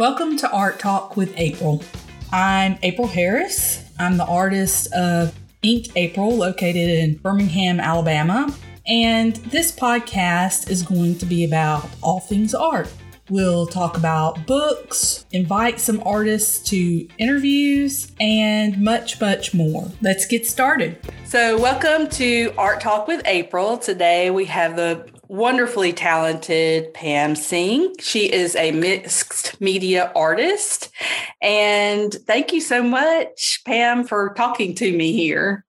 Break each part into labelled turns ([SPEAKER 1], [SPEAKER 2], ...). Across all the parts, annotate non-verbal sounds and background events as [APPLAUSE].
[SPEAKER 1] Welcome to Art Talk with April. I'm April Harris. I'm the artist of Inked April, located in Birmingham, Alabama. And this podcast is going to be about all things art. We'll talk about books, invite some artists to interviews, and much, much more. Let's get started. So, welcome to Art Talk with April. Today we have the wonderfully talented Pam Singh. She is a mixed media artist. And thank you so much, Pam, for talking to me here.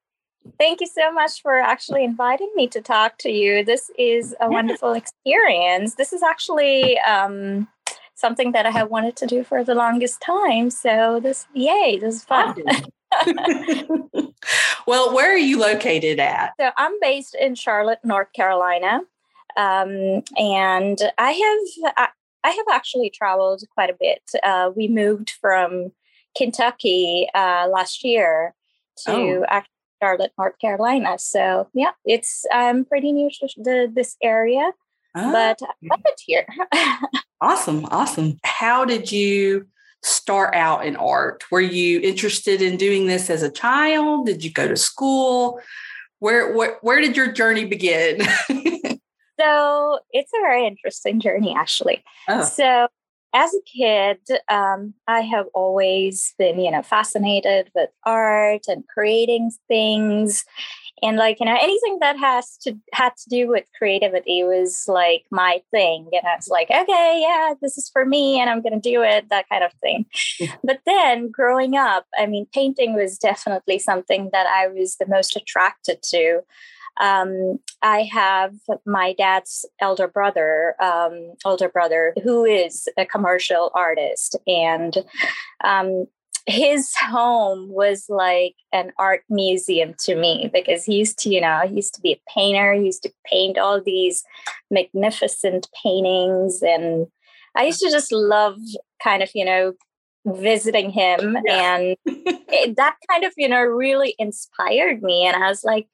[SPEAKER 2] Thank you so much for actually inviting me to talk to you. This is a wonderful experience. This is actually um, something that I have wanted to do for the longest time. So this, yay, this is fun. [LAUGHS]
[SPEAKER 1] well, where are you located at? [LAUGHS]
[SPEAKER 2] So I'm based in Charlotte, North Carolina, um, and I have I, I, have actually traveled quite a bit. Uh, we moved from Kentucky uh, last year to oh. Charlotte, North Carolina. So yeah, it's I'm pretty new to the, this area, oh. but I love it here. [LAUGHS]
[SPEAKER 1] awesome, awesome. How did you start out in art? Were you interested in doing this as a child? Did you go to school? Where where, where did your journey begin? [LAUGHS]
[SPEAKER 2] so it's a very interesting journey, actually. Oh. So as a kid, um, I have always been, you know, fascinated with art and creating things. And like, you know, anything that has to had to do with creativity was like my thing. And I was like, okay, yeah, this is for me and I'm gonna do it, that kind of thing. Yeah. [LAUGHS] But then growing up, I mean, painting was definitely something that I was the most attracted to um, I have my dad's elder brother, um, older brother, who is a commercial artist, and um, his home was like an art museum to me because he used to, you know, he used to be a painter. He used to paint all these magnificent paintings, and I used to just love kind of, you know, visiting him yeah. and [LAUGHS] it, that kind of you know really inspired me and i was like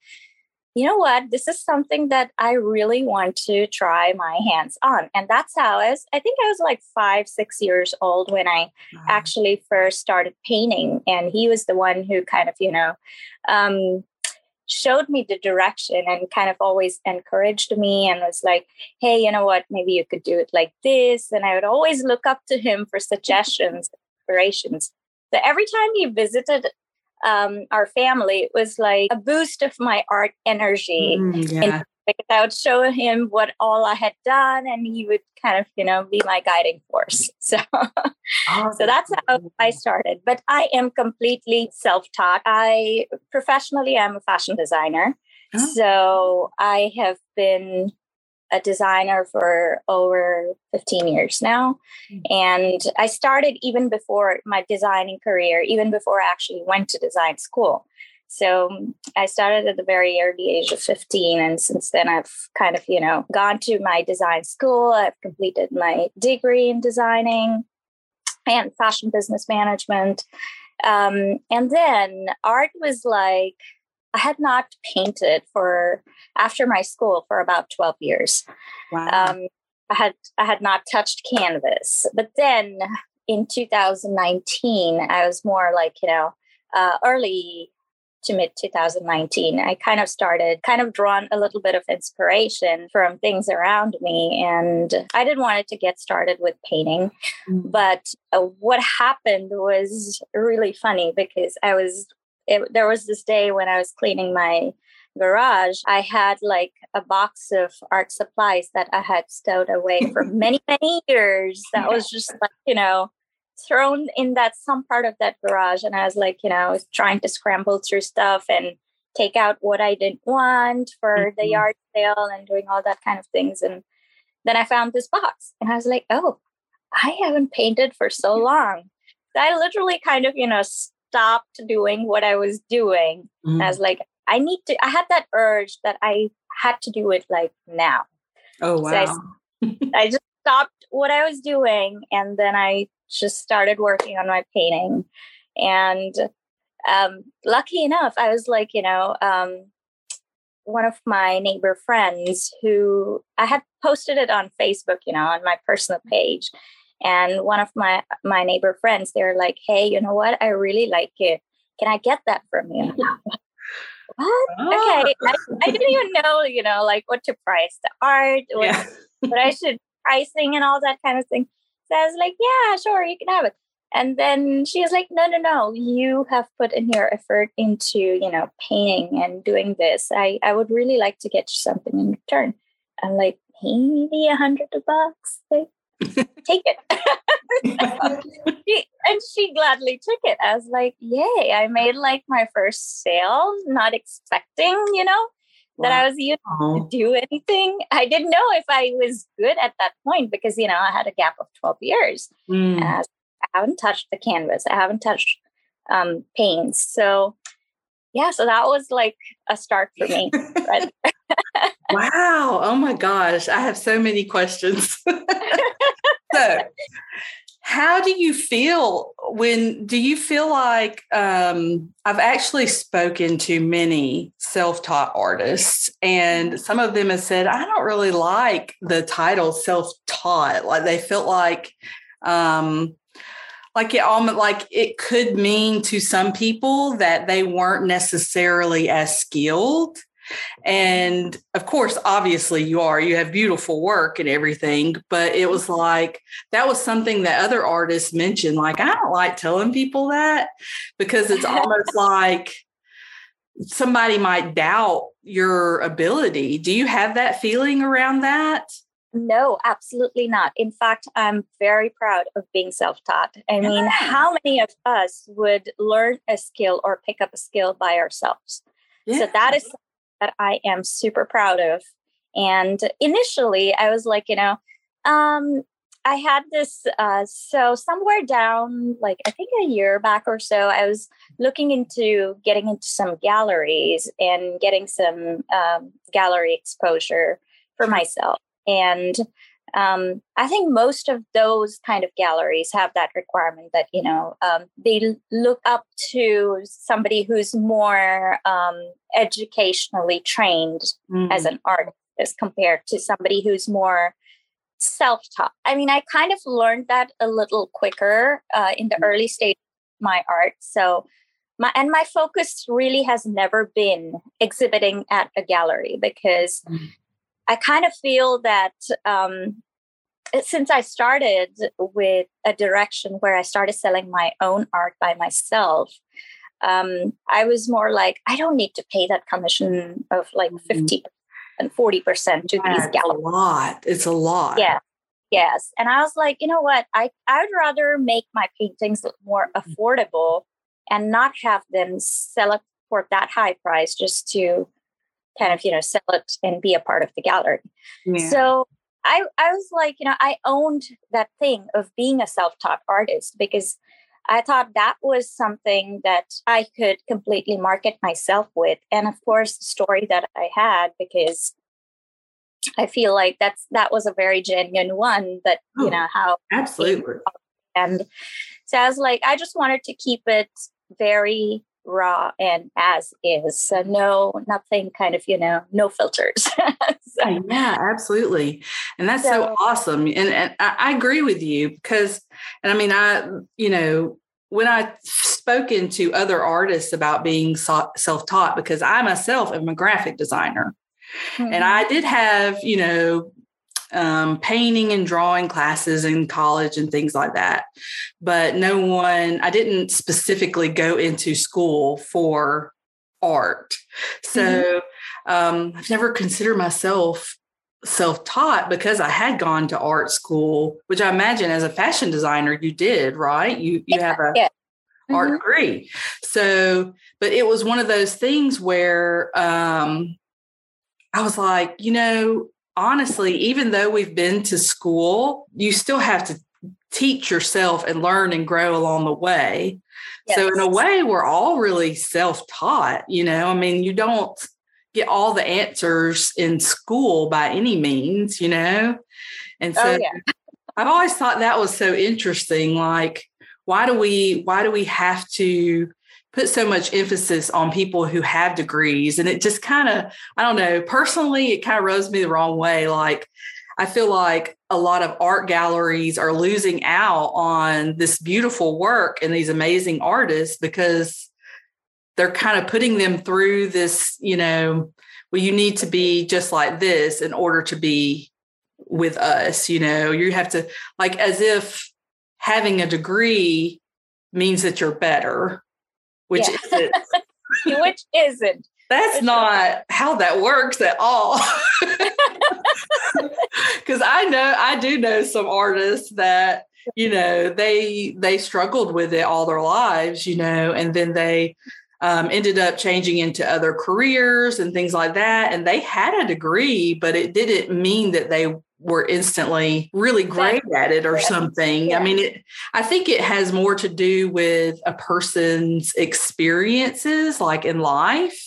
[SPEAKER 2] you know what, this is something that I really want to try my hands on. And that's how I was, I think I was like five, six years old when I wow. actually first started painting. And he was the one who kind of, you know, um, showed me the direction and kind of always encouraged me and was like, hey, you know what, maybe you could do it like this. And I would always look up to him for suggestions, inspirations. So every time he visited um, our family, it was like a boost of my art energy. Mm, yeah. Because I would show him what all I had done, and he would kind of, you know, be my guiding force. [LAUGHS] So, oh, so that's how I started. But I am completely self-taught. I professionally am a fashion designer. Oh. So I have been a designer for over 15 years now. Mm-hmm. And I started even before my designing career, even before I actually went to design school. So I started at the very early age of 15. And since then, I've kind of, you know, gone to my design school. I've completed my degree in designing and fashion business management. Um, and then art was like, I had not painted for after my school for about 12 years. Wow. Um, I had I had not touched canvas, but then in 2019, I was more like you know uh, early to mid 2019. I kind of started kind of drawn a little bit of inspiration from things around me, and I didn't want it to get started with painting, mm-hmm. but uh, what happened was really funny because I was it, there was this day when I was cleaning my garage, I had like a box of art supplies that I had stowed away for [LAUGHS] many, many years. That was just like, you know, thrown in that some part of that garage. And I was like, you know, trying to scramble through stuff and take out what I didn't want for mm-hmm. the yard sale and doing all that kind of things. And then I found this box and I was like, oh, I haven't painted for so long. I literally kind of, you know, stopped doing what I was doing. Mm. I was like, I need to, I had that urge that I had to do it like now.
[SPEAKER 1] Oh, wow. So
[SPEAKER 2] I, I just stopped what I was doing and then I just started working on my painting. And um, lucky enough, I was like, you know, um, one of my neighbor friends who I had posted it on Facebook, you know, on my personal page. And one of my my neighbor friends, they're like, "Hey, you know what? I really like it. Can I get that from you?" what? Oh. Okay, I, I, didn't even know, you know, like what to price the art, [LAUGHS] what, yeah. what I should pricing and all that kind of thing. So I was like, "Yeah, sure, you can have it." And then she was like, no, no, no, you have put in your effort into, you know, painting and doing this. I, I would really like to get you something in return. I'm like, maybe a hundred bucks. Take it. [LAUGHS] and she gladly took it. I was like, yay, I made like my first sale, not expecting, you know, that. I was able to do anything. I didn't know if I was good at that point because, you know, I had a gap of 12 years. Mm. I haven't touched the canvas. I haven't touched um, paints. So yeah, so that was like a start for me. [LAUGHS]
[SPEAKER 1] wow. Oh my gosh. I have so many questions. [LAUGHS] so how do you feel when do you feel like um, i've actually spoken to many self-taught artists and some of them have said i don't really like the title self-taught. Like they felt like um, like it almost like it could mean to some people that they weren't necessarily as skilled and of course obviously you are you have beautiful work and everything but it was like that was something that other artists mentioned like i don't like telling people that because it's almost [LAUGHS] like somebody might doubt your ability do you have that feeling around that
[SPEAKER 2] no, absolutely not. In fact, I'm very proud of being self taught. I mean, how many of us would learn a skill or pick up a skill by ourselves? Yeah. So that is that I am super proud of. And initially, I was like, you know, um, I had this. Uh, so somewhere down, like I think a year back or so, I was looking into getting into some galleries and getting some um, gallery exposure for myself. And um, I think most of those kind of galleries have that requirement that you know um, they look up to somebody who's more um, educationally trained mm-hmm. as an artist compared to somebody who's more self-taught. I mean, I kind of learned that a little quicker uh, in the mm-hmm. early stage of my art. So my and my focus really has never been exhibiting at a gallery because mm-hmm. I kind of feel that um, since I started with a direction where I started selling my own art by myself, um, I was more like, I don't need to pay that commission of like mm-hmm. 50 and 40% to yeah, these galleries. It's
[SPEAKER 1] a lot. It's a lot.
[SPEAKER 2] Yeah. Yes. And I was like, you know what? I, I'd rather make my paintings more mm. affordable and not have them sell it for that high price just to kind of you know sell it and be a part of the gallery. Yeah. so i i was like you know i owned that thing of being a self-taught artist because i thought that was something that i could completely market myself with. And of course the story that i had because i feel like that's that was a very genuine one that oh, you know how
[SPEAKER 1] absolutely.
[SPEAKER 2] And so i was like i just wanted to keep it very raw and as is. So no, nothing kind of, you know, no filters. [LAUGHS]
[SPEAKER 1] so, yeah, absolutely. And that's so, so awesome. And, and I, I agree with you because, and I mean, I, you know, when I spoken to other artists about being self-taught, because I myself am a graphic designer. Mm-hmm. And I did have, you know, um, painting and drawing classes in college and things like that. But no one, I didn't specifically go into school for art. So mm-hmm. um, I've never considered myself self taught because I had gone to art school, which I imagine as a fashion designer you did, right? You you have a yeah. art mm-hmm. degree. So, but it was one of those things where um, I was like, you know, honestly, even though we've been to school, you still have to teach yourself and learn and grow along the way. Yes. So, in a way, we're all really self taught. You know, I mean, you don't get all the answers in school by any means, you know? And oh, so, oh, yeah. I've always thought that was so interesting. Like, why do we why do we have to put so much emphasis on people who have degrees and it just kind of i don't know personally it kind of rubs me the wrong way like I feel like a lot of art galleries are losing out on this beautiful work and these amazing artists because they're kind of putting them through this, you know, well, you need to be just like this in order to be with us. You know, you have to, like, as if having a degree means that you're better, which yeah. isn't. [LAUGHS]
[SPEAKER 2] which isn't.
[SPEAKER 1] That's not how that works at all. [LAUGHS] [LAUGHS] Because I know, I do know some artists that, you know, they they struggled with it all their lives, you know, and then they um, ended up changing into other careers and things like that. And they had a degree, but it didn't mean that they were instantly really great at it or something. Yeah. I mean, it, I think it has more to do with a person's experiences, like in life,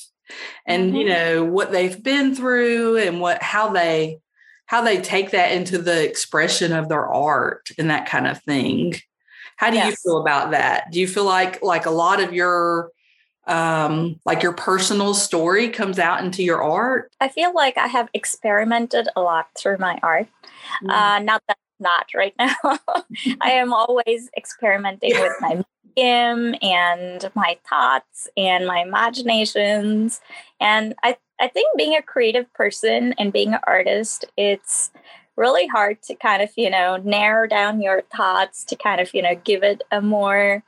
[SPEAKER 1] and mm-hmm. you know what they've been through and what how they how they take that into the expression of their art and that kind of thing. How do yes. you feel about that? Do you feel like like a lot of your um, like your personal story comes out into your art?
[SPEAKER 2] I feel like I have experimented a lot through my art. Mm. Uh, not that not right now. [LAUGHS] I am always experimenting with my medium and my thoughts and my imaginations. And I, I think being a creative person and being an artist, it's really hard to kind of, you know, narrow down your thoughts to kind of, you know, give it a more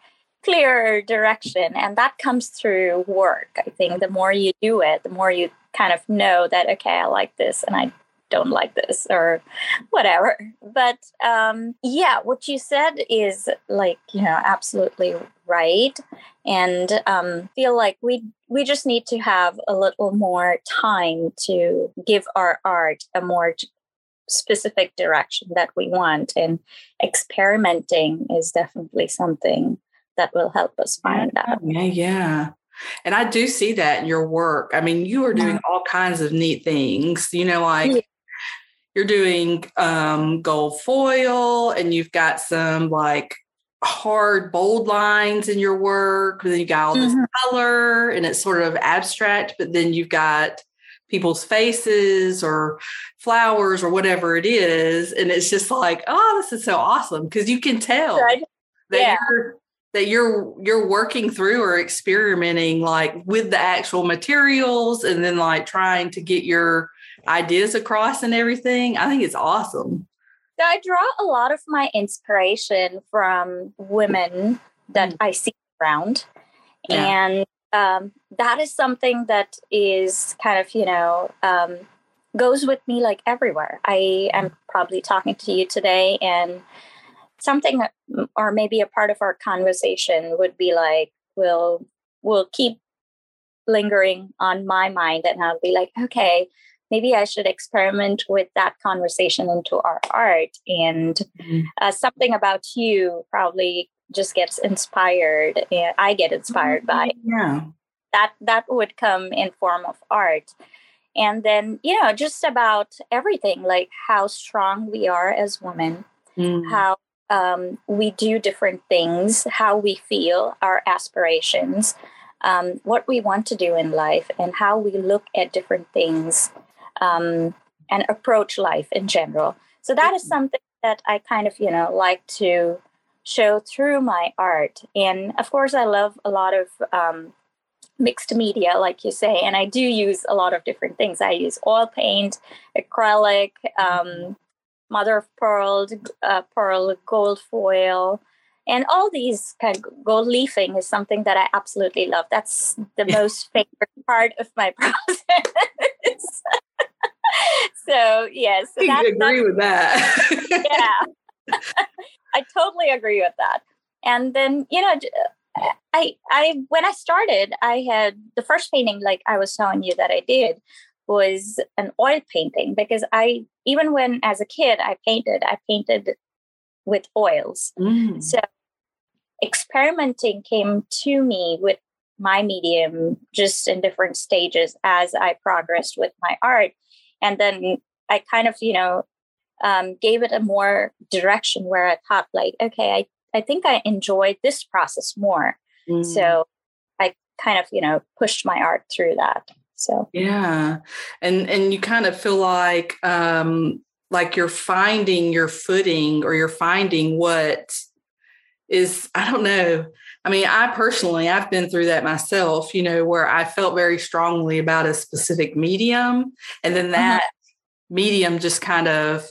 [SPEAKER 2] clearer direction and that comes through work i think. The more you do it the more you kind of know that okay i like this and i don't like this or whatever. But um yeah what you said is like you know absolutely right. And um feel like we we just need to have a little more time to give our art a more specific direction that we want. And experimenting is definitely something that will help us find out.
[SPEAKER 1] Yeah, yeah. And I do see that in your work. I mean, you are doing all kinds of neat things, you know, like yeah. you're doing um, gold foil and you've got some like hard, bold lines in your work. And then you got all this mm-hmm. color and it's sort of abstract, but then you've got people's faces or flowers or whatever it is. And it's just like, oh, this is so awesome because you can tell right. that yeah. you're that you're you're working through or experimenting like with the actual materials and then like trying to get your ideas across and everything i think it's awesome
[SPEAKER 2] so i draw a lot of my inspiration from women that mm. i see around yeah. and um, that is something that is kind of you know um, goes with me like everywhere i am mm. probably talking to you today and something or maybe a part of our conversation would be like we'll we'll keep lingering on my mind and i'll be like okay maybe i should experiment with that conversation into our art and mm-hmm. uh, something about you probably just gets inspired and i get inspired by
[SPEAKER 1] mm-hmm. yeah
[SPEAKER 2] that that would come in form of art and then you know just about everything like how strong we are as women mm. how um, we do different things, how we feel, our aspirations, um, what we want to do in life, and how we look at different things um, and approach life in general. So that is something that I kind of, you know, like to show through my art. And of course, I love a lot of um, mixed media, like you say, and I do use a lot of different things. I use oil paint, acrylic, um, mother of pearl, uh, pearl, gold foil, and all these kind of gold leafing is something that I absolutely love. That's the most favorite part of my [LAUGHS] process. [LAUGHS] so yes,
[SPEAKER 1] so I agree with that. [LAUGHS]
[SPEAKER 2] yeah, I totally agree with that. And then you know, I I when I started, I had the first painting, like I was telling you that I did, was an oil painting because I even when as a kid I painted, I painted with oils. Mm. So experimenting came to me with my medium just in different stages as I progressed with my art. And then I kind of, you know, um, gave it a more direction where I thought like, okay, I, I think I enjoyed this process more. Mm. So I kind of, you know, pushed my art through that. So
[SPEAKER 1] yeah, and and you kind of feel like um, like you're finding your footing or you're finding what is I don't know. I mean, I personally I've been through that myself, you know, where I felt very strongly about a specific medium and then that mm-hmm. medium just kind of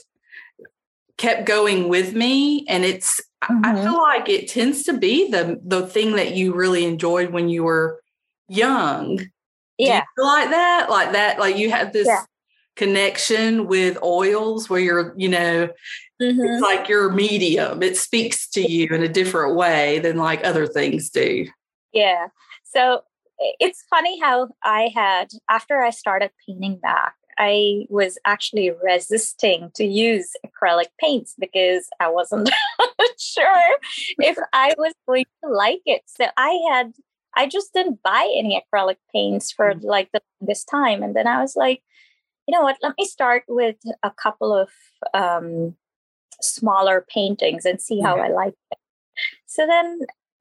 [SPEAKER 1] kept going with me and it's mm-hmm. I feel like it tends to be the the thing that you really enjoyed when you were young.
[SPEAKER 2] Yeah.
[SPEAKER 1] like that? Like that like you have this yeah connection with oils where you're, you know, mm-hmm. it's like your medium. It speaks to you in a different way than like other things do.
[SPEAKER 2] Yeah. So it's funny how I had, after I started painting back, I was actually resisting to use acrylic paints because I wasn't [LAUGHS] sure if I was going to like it. So I had, I just didn't buy any acrylic paints for mm. like the longest time. And then I was like, you know what, let me start with a couple of um, smaller paintings and see how I like it. So then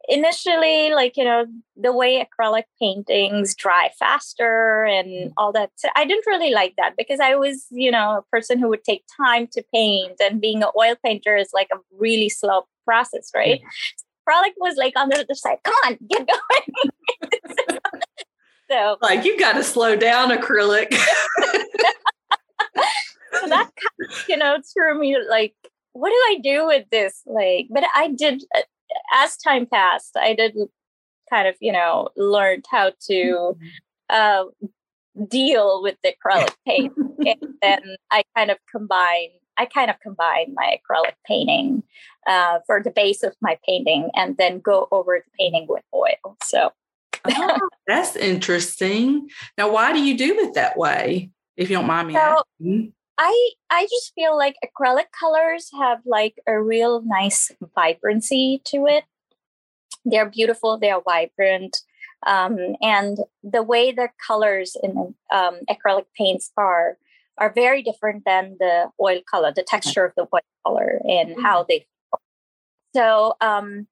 [SPEAKER 2] initially like you know the way acrylic paintings dry faster and mm. all that so i didn't really like that because i was you know a person who would take time to paint and being an oil painter is like a really slow process right acrylic was like on the other side. Come on get going. So [LAUGHS]
[SPEAKER 1] like you got to slow down acrylic. [LAUGHS]
[SPEAKER 2] So that kind of, you know threw me like what do i do with this? Like but i did uh, as time passed i did kind of you know learned how to mm-hmm. uh, deal with the acrylic paint. [LAUGHS] And then i kind of combine i kind of combine my acrylic painting uh, for the base of my painting and then go over the painting with oil so
[SPEAKER 1] oh, that's interesting now why do you do it that way if you don't mind me so, asking.
[SPEAKER 2] I I just feel like acrylic colors have like a real nice vibrancy to it. They're beautiful, they're vibrant. Um, and the way the colors in um, acrylic paints are are very different than the oil color, the texture of the oil color and mm-hmm. how they feel. So um,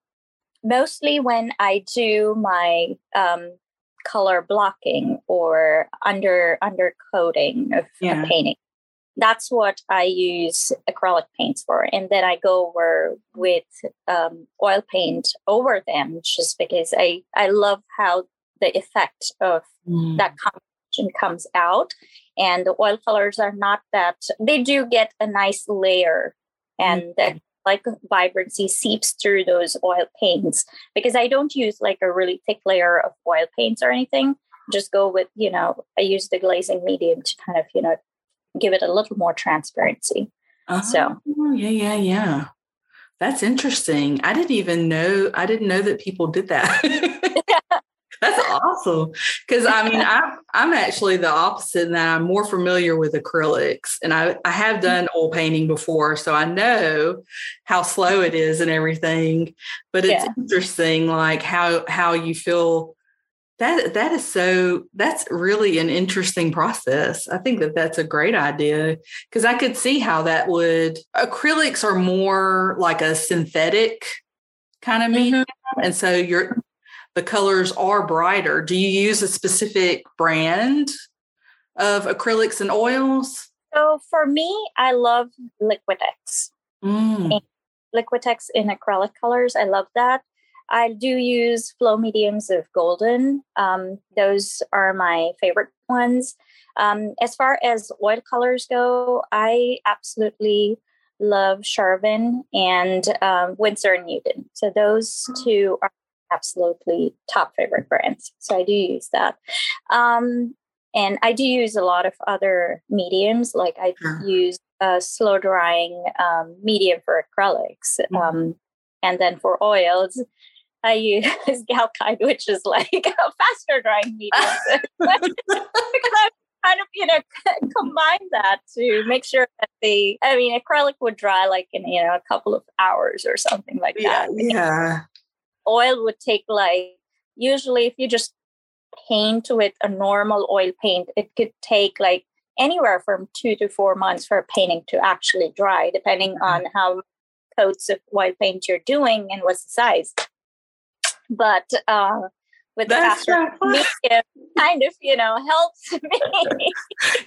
[SPEAKER 2] mostly when I do my um, color blocking or under undercoating of yeah. painting. That's what I use acrylic paints for, and then I go over with um, oil paint over them, just because I I love how the effect of mm. that combination comes out, and the oil colors are not that they do get a nice layer, and mm. the like vibrancy seeps through those oil paints because I don't use like a really thick layer of oil paints or anything. Just go with, you know, I use the glazing medium to kind of, you know, give it a little more transparency. Oh, so,
[SPEAKER 1] yeah, yeah, yeah. That's interesting. I didn't even know, I didn't know that people did that. [LAUGHS] That's awesome. Because I mean, I, I'm actually the opposite in that I'm more familiar with acrylics and I, I have mm-hmm. done oil painting before. So I know how slow it is and everything. But it's yeah. interesting, like how how you feel that that is so that's really an interesting process i think that that's a great idea because i could see how that would acrylics are more like a synthetic kind of medium mm-hmm. and so you're the colors are brighter. Do you use a specific brand of acrylics and oils?
[SPEAKER 2] So for me, I love Liquitex. Mm. Liquitex in acrylic colors. I love that. I do use flow mediums of golden. Um, those are my favorite ones. Um, as far as oil colors go, I absolutely love Sherwin and um, Winsor and Newton. So those two are absolutely top favorite brands. So I do use that. Um, and I do use a lot of other mediums, like I sure. use a slow drying um, medium for acrylics. Mm-hmm. Um, and then for oils, I use [LAUGHS] Galkyd, which is like a faster drying medium. [LAUGHS] [LAUGHS] kind of you know combine that to make sure that the i mean acrylic would dry like in you know a couple of hours or something like
[SPEAKER 1] yeah,
[SPEAKER 2] that
[SPEAKER 1] yeah
[SPEAKER 2] oil would take like usually if you just paint with a normal oil paint it could take like anywhere from two to four months for a painting to actually dry depending mm-hmm. on how coats of oil paint you're doing and what's the size but uh, with the That's faster so [LAUGHS] kind of, you know, helps [LAUGHS] me.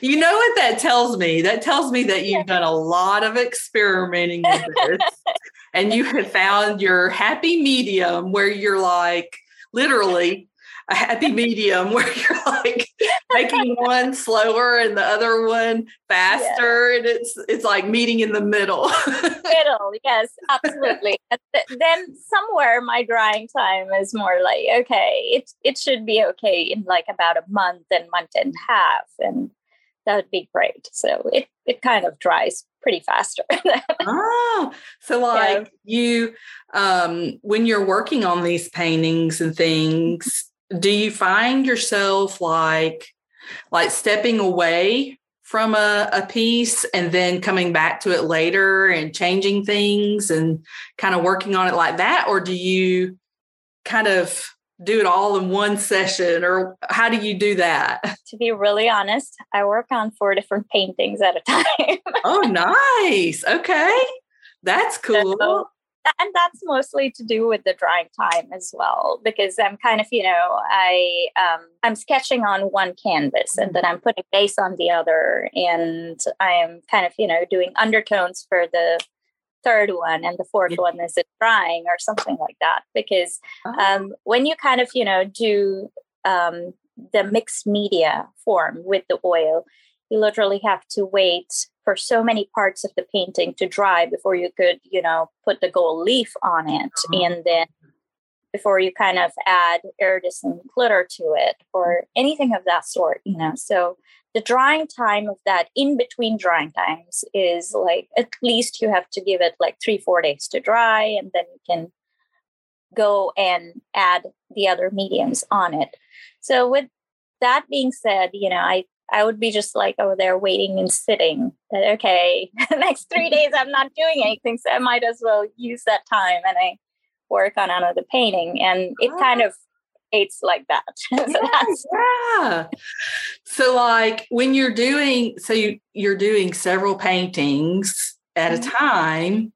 [SPEAKER 1] you know what that tells me? That tells me that you've done a lot of experimenting with this [LAUGHS] and you have found your happy medium where you're like literally a happy medium where [LAUGHS] you're like making one slower and the other one faster and it's it's like meeting in the middle. [LAUGHS]
[SPEAKER 2] Middle yes absolutely. Then somewhere my drying time is more like okay it it should be okay in like about a month and month and a half and that would be great. So it it kind of dries pretty faster
[SPEAKER 1] oh [LAUGHS] so like yeah. you um when you're working on these paintings and things do you find yourself like like stepping away from a, a piece and then coming back to it later and changing things and kind of working on it like that? Or do you kind of do it all in one session? Or how do you do that? [LAUGHS]
[SPEAKER 2] To be really honest i work on four different paintings at a [LAUGHS] time.
[SPEAKER 1] Oh nice. Okay. That's cool. so,
[SPEAKER 2] and that's mostly to do with the drying time as well because i'm kind of you know i um, i'm sketching on one canvas and then i'm putting base on the other and i am kind of you know doing undertones for the third one and the fourth one is it drying or something like that because oh. um, when you kind of you know do um, the mixed media form with the oil you literally have to wait for so many parts of the painting to dry before you could, you know, put the gold leaf on it. Mm-hmm. And then before you kind of add iridescent glitter to it or anything of that sort, you know. So the drying time of that in between drying times is like at least you have to give it like three, four days to dry, and then you can go and add the other mediums on it. So with that being said, you know, I I would be just like over there waiting and sitting that, okay, [LAUGHS] the next three [LAUGHS] days I'm not doing anything. So I might as well use that time and I work on another painting. And it oh. kind of it's like that. [LAUGHS] so
[SPEAKER 1] yeah, yeah. So like when you're doing so you, you're doing several paintings at mm-hmm. a time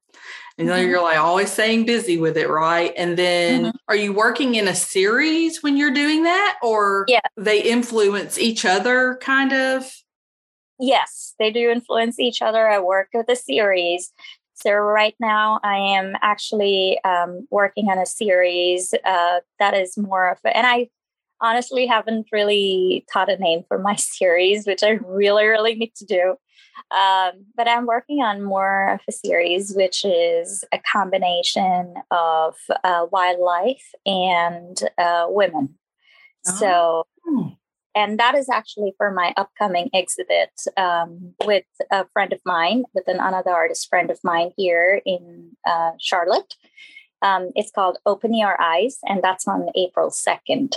[SPEAKER 1] and mm-hmm. you're like always staying busy with it, right? And then mm-hmm. are you working in a series when you're doing that or
[SPEAKER 2] yeah.
[SPEAKER 1] they influence each other kind of?
[SPEAKER 2] Yes, they do influence each other. I work with a series. So right now I am actually um, working on a series uh, that is more of a, and I honestly haven't really thought a name for my [LAUGHS] series, which I really, really need to do. Um, but I'm working on more of a series, which is a combination of uh, wildlife and uh, women. Oh. So, and that is actually for my upcoming exhibit um, with a friend of mine, with an another artist friend of mine here in uh, Charlotte. Um, it's called Open Your Eyes, and that's on April 2nd.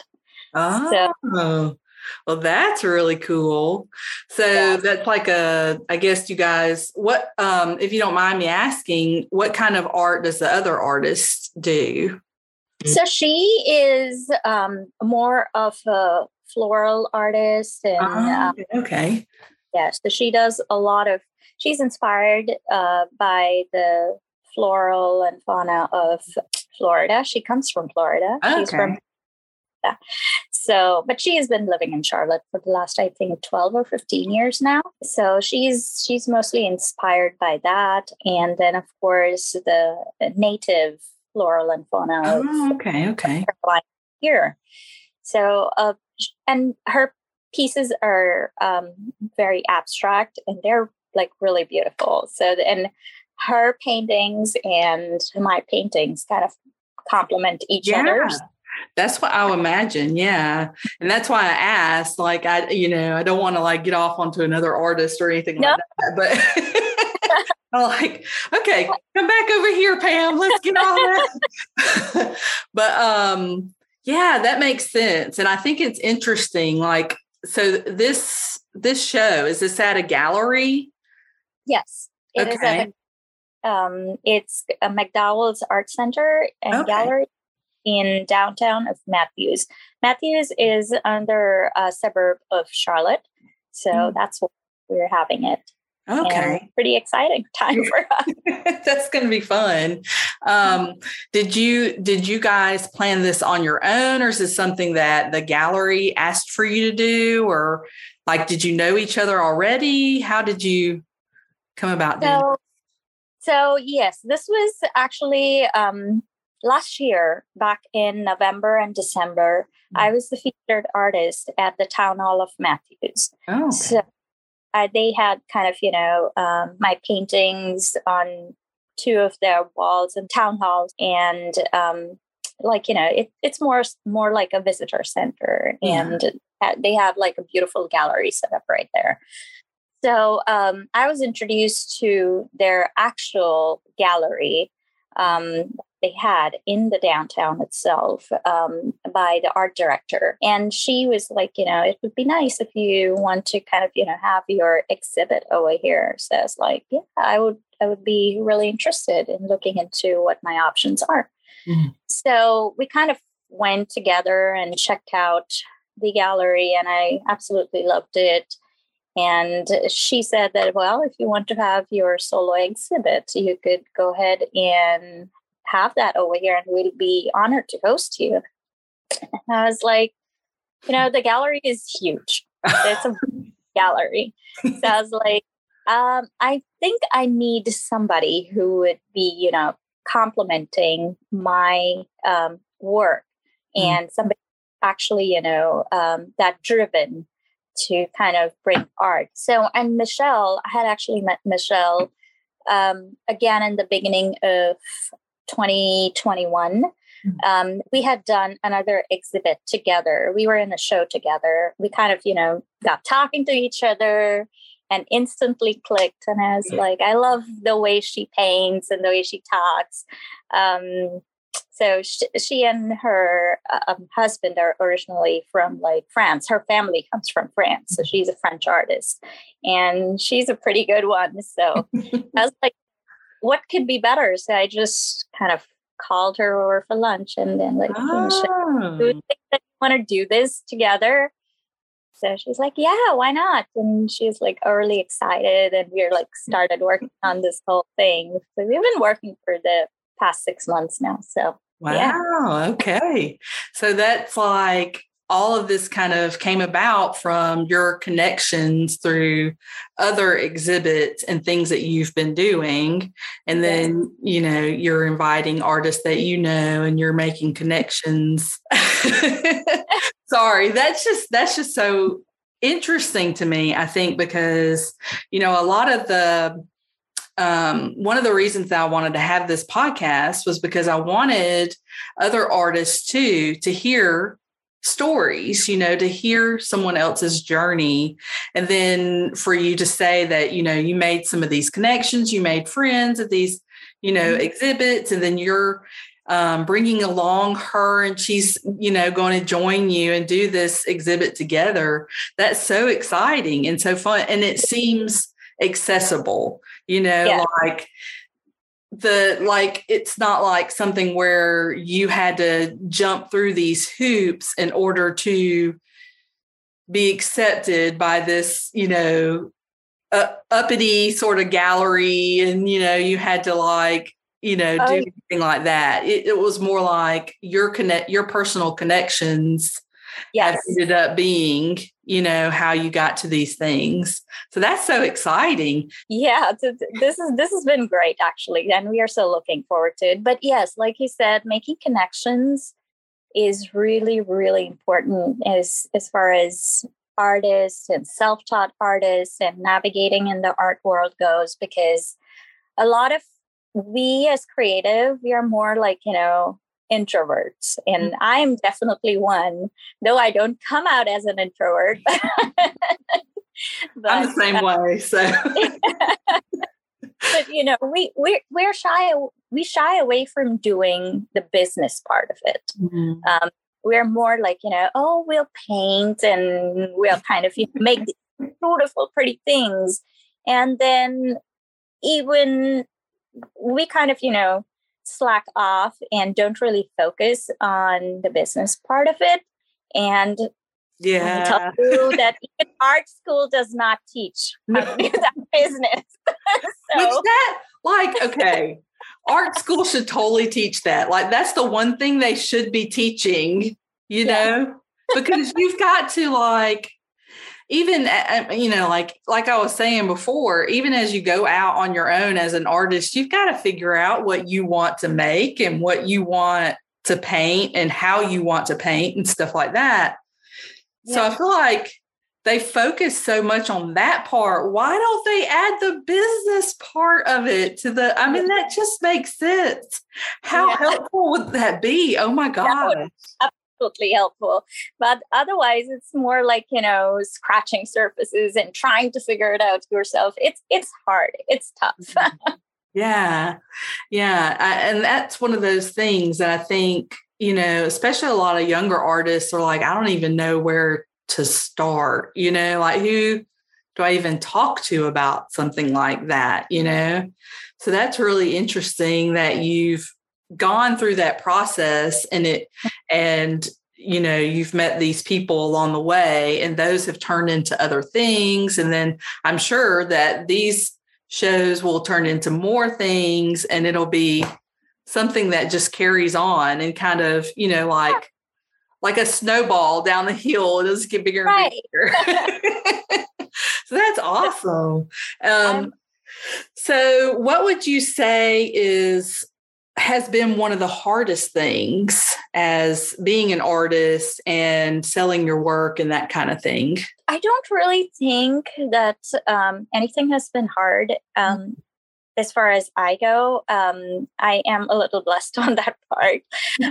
[SPEAKER 1] Oh. So, well, that's really cool. So yeah. that's like a, I guess you guys, what, um, if you don't mind me asking, what kind of art does the other artist do?
[SPEAKER 2] So she is um, more of a floral artist, and
[SPEAKER 1] um, okay,
[SPEAKER 2] yeah. So she does a lot of. She's inspired uh, by the floral and fauna of Florida. She comes from Florida. Okay. She's from so, but she has been living in Charlotte for the last, I think, 12 or 15 years now. So she's she's mostly inspired by that. And then of course the native floral and fauna
[SPEAKER 1] oh, okay, okay.
[SPEAKER 2] here. So uh, and her pieces are um, very abstract and they're like really beautiful. So and her paintings and my paintings kind of complement each yeah. other.
[SPEAKER 1] That's what I would imagine. Yeah. And that's why I asked, like, I, you know, I don't want to like get off onto another artist or anything no. like that, but [LAUGHS] I'm like, okay, come back over here, Pam. Let's get all that. [LAUGHS] but, um, yeah, that makes sense. And I think it's interesting. Like, so this, this show, is this at a gallery?
[SPEAKER 2] Yes. It okay. is at a, um, it's a McDowell's Art Center and okay. Gallery in downtown of Matthews. Matthews is under a suburb of Charlotte. So mm. that's where we're having it.
[SPEAKER 1] Okay.
[SPEAKER 2] And pretty exciting [LAUGHS] time for us. [LAUGHS]
[SPEAKER 1] That's going to be fun. Um, did you did you guys plan this on your own, or is this something that the gallery asked for you to do, or like did you know each other already? How did you come about doing?
[SPEAKER 2] So, so yes, this was actually um, last year, back in November and December. Mm-hmm. I was the featured artist at the Town Hall of Matthews. Oh, okay. so uh, they had kind of you know um, my paintings on two of their walls in town halls and um, like you know it, it's more more like a visitor center yeah. and they have like a beautiful gallery set up right there so um, i was introduced to their actual gallery um, they had in the downtown itself um, by the art director. And she was like, you know, it would be nice if you want to kind of, you know, have your exhibit over here. So I was like, yeah, I would, I would be really interested in looking into what my options are. Mm-hmm. So we kind of went together and checked out the gallery, and I absolutely loved it. And she said that, well, if you want to have your solo exhibit, you could go ahead and have that over here and we'll be honored to host you. And I was like, you know, the gallery is huge. It's a [LAUGHS] gallery. So I was like, um, I think I need somebody who would be, you know, complementing my um, work mm. and somebody actually, you know, um, that driven to kind of bring art. So, and Michelle, I had actually met Michelle um, again in the beginning of 2021. Mm-hmm. Um, we had done another exhibit together. We were in a show together. We kind of, you know, got talking to each other and instantly clicked. And I was like, I love the way she paints and the way she talks. Um, so she, she and her uh, um, husband are originally from like France. Her family comes from France, so she's a French artist, and she's a pretty good one. So [LAUGHS] I was like, what could be better? So I just kind of called her over for lunch and then like, oh. do you think that you want to do this together? So she's like, yeah, why not? And she's like really excited. And we're like started working on this whole thing. So we've been working for the past six months now. So
[SPEAKER 1] wow. Yeah. Okay. So that's like all of this kind of came about from your connections through other exhibits and things that you've been doing and then you know you're inviting artists that you know and you're making connections [LAUGHS] sorry that's just that's just so interesting to me i think because you know a lot of the um, one of the reasons that I wanted to have this podcast was because I wanted other artists too to hear stories, you know, to hear someone else's journey. And then for you to say that, you know, you made some of these connections, you made friends at these, you know, mm-hmm. exhibits, and then you're um, bringing along her and she's, you know, going to join you and do this exhibit together. That's so exciting and so fun. And it seems accessible, you know, yeah. like, the like it's not like something where you had to jump through these hoops in order to be accepted by this you know uh, uppity sort of gallery and you know you had to like you know do oh. anything like that it, it was more like your connect your personal connections yes. ended up being you know how you got to these things. So that's so exciting.
[SPEAKER 2] Yeah this is this has been great actually and we are so looking forward to it. But yes like you said making connections is really really important as as far as artists and self-taught artists and navigating in the art world goes because a lot of we as creative we are more like you know introverts. And mm-hmm. i'm definitely one though i don't come out as an introvert.
[SPEAKER 1] But, [LAUGHS] i'm the same uh, way so. [LAUGHS]
[SPEAKER 2] But you know we we're, we're shy we shy away from doing the business part of it. Mm-hmm. um, we're more like you know oh we'll paint and we'll kind of you know, make beautiful pretty things. And then even we kind of you know slack off and don't really focus on the business part of it. And
[SPEAKER 1] yeah,
[SPEAKER 2] tell you [LAUGHS] that even art school does not teach how to do that [LAUGHS] business. [LAUGHS]
[SPEAKER 1] so. Which that like okay. art school should totally teach that. Like that's the one thing they should be teaching, you yeah. know, because you've got to like even uh, uh, you know like like i was saying before even as you go out on your own as an artist you've got to figure out what you want to make and what you want to paint and how you want to paint and stuff like that yeah. so i feel like they focus so much on that part. Why don't they add the business part of it to the? I mean, that just makes sense. How yeah. helpful would that be? Oh my God.
[SPEAKER 2] Absolutely helpful. But otherwise, it's more like, you know, scratching surfaces and trying to figure it out yourself. It's it's hard. It's tough.
[SPEAKER 1] Mm-hmm. yeah. Yeah. I, and that's one of those things that I think, you know, especially a lot of younger artists are like, I don't even know where to start? You know, like who do I even talk to about something like that? You know, so that's really interesting that you've gone through that process and it and you know you've met these people along the way and those have turned into other things and then i'm sure that these shows will turn into more things and it'll be something that just carries on and kind of you know like like a snowball down the hill. It does get bigger and bigger. [LAUGHS] so that's awesome. Um, so, what would you say is has been one of the hardest things as being an artist and selling your work and that kind of thing?
[SPEAKER 2] I don't really think that um, anything has been hard. Um, as far as I go, um, I am a little blessed [LAUGHS] on that part.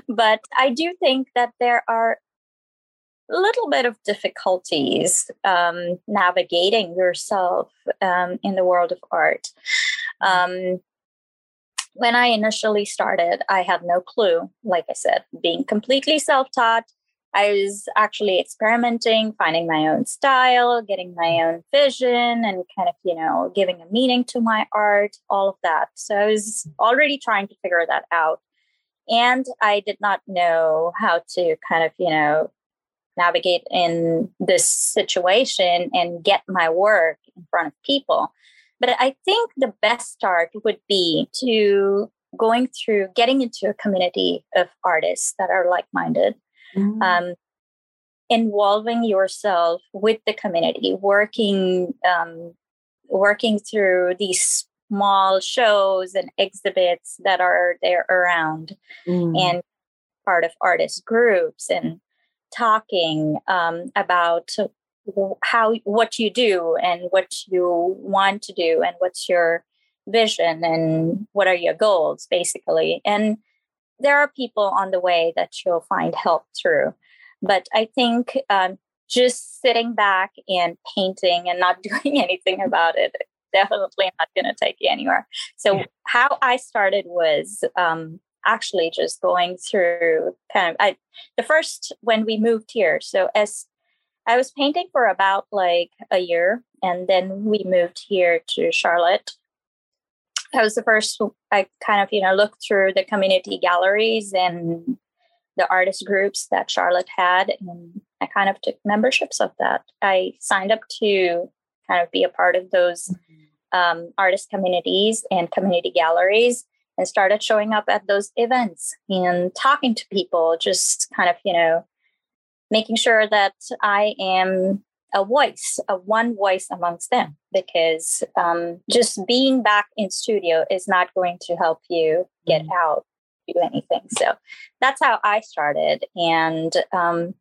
[SPEAKER 2] But I do think that there are a little bit of difficulties um, navigating yourself um, in the world of art. Mm-hmm. Um, when I initially started, I had no clue. Like I said, being completely self taught, I was actually experimenting, finding my own style, getting my own vision, and kind of, you know, giving a meaning to my art, all of that. So I was already trying to figure that out. And I did not know how to kind of, you know, navigate in this situation and get my work in front of people. But I think the best start would be to going through getting into a community of artists that are like minded mm-hmm. um, involving yourself with the community, working um, working through these small shows and exhibits that are there around, mm. and part of artist groups and talking um, about how what you do and what you want to do and what's your vision and what are your goals basically and there are people on the way that you'll find help through. But I think um, just sitting back and painting and not [LAUGHS] doing anything about it definitely not going to take you anywhere. So yeah. how I started was um, actually just going through kind of I the first when we moved here. So as I was painting for about like a year, and then we moved here to Charlotte that was the first I kind of, you know, looked through the community galleries and the artist groups that Charlotte had. And I kind of took memberships of that. I signed up to kind of be a part of those um, artist communities and community galleries and started showing up at those events and talking to people, just kind of, you know, making sure that I am a voice, a one voice amongst them, because um, just being back in studio is not going to help you get mm-hmm. out, do anything. So that's how I started, and um,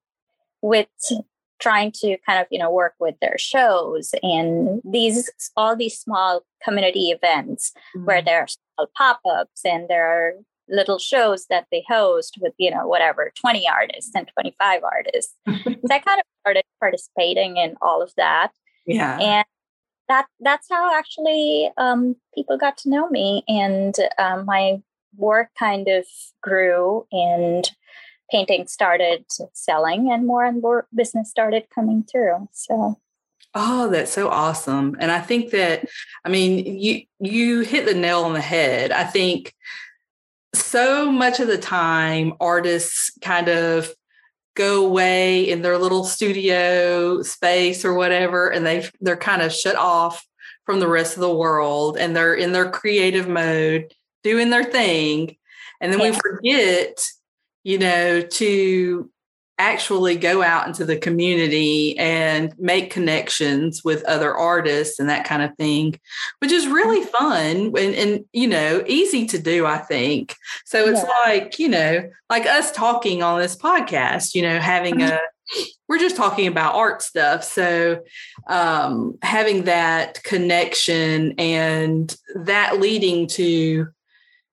[SPEAKER 2] with trying to kind of you know work with their shows and these all these small community events mm-hmm. where there are pop-ups and there are little shows that they host with you know whatever 20 artists and 25 artists. [LAUGHS] So i kind of started participating in all of that.
[SPEAKER 1] Yeah.
[SPEAKER 2] And that that's how actually um, people got to know me. And um, my work kind of grew and painting started selling and more and more business started coming through. So.
[SPEAKER 1] Oh, that's so awesome. And I think that I mean you you hit the nail on the head. I think so much of the time artists kind of go away in their little studio space or whatever and they they're kind of shut off from the rest of the world and they're in their creative mode doing their thing. And then we forget you know to actually go out into the community and make connections with other artists and that kind of thing which is really fun and, and you know easy to do i think so it's yeah. like you know like us talking on this podcast you know having a [LAUGHS] we're just talking about art stuff so um having that connection and that leading to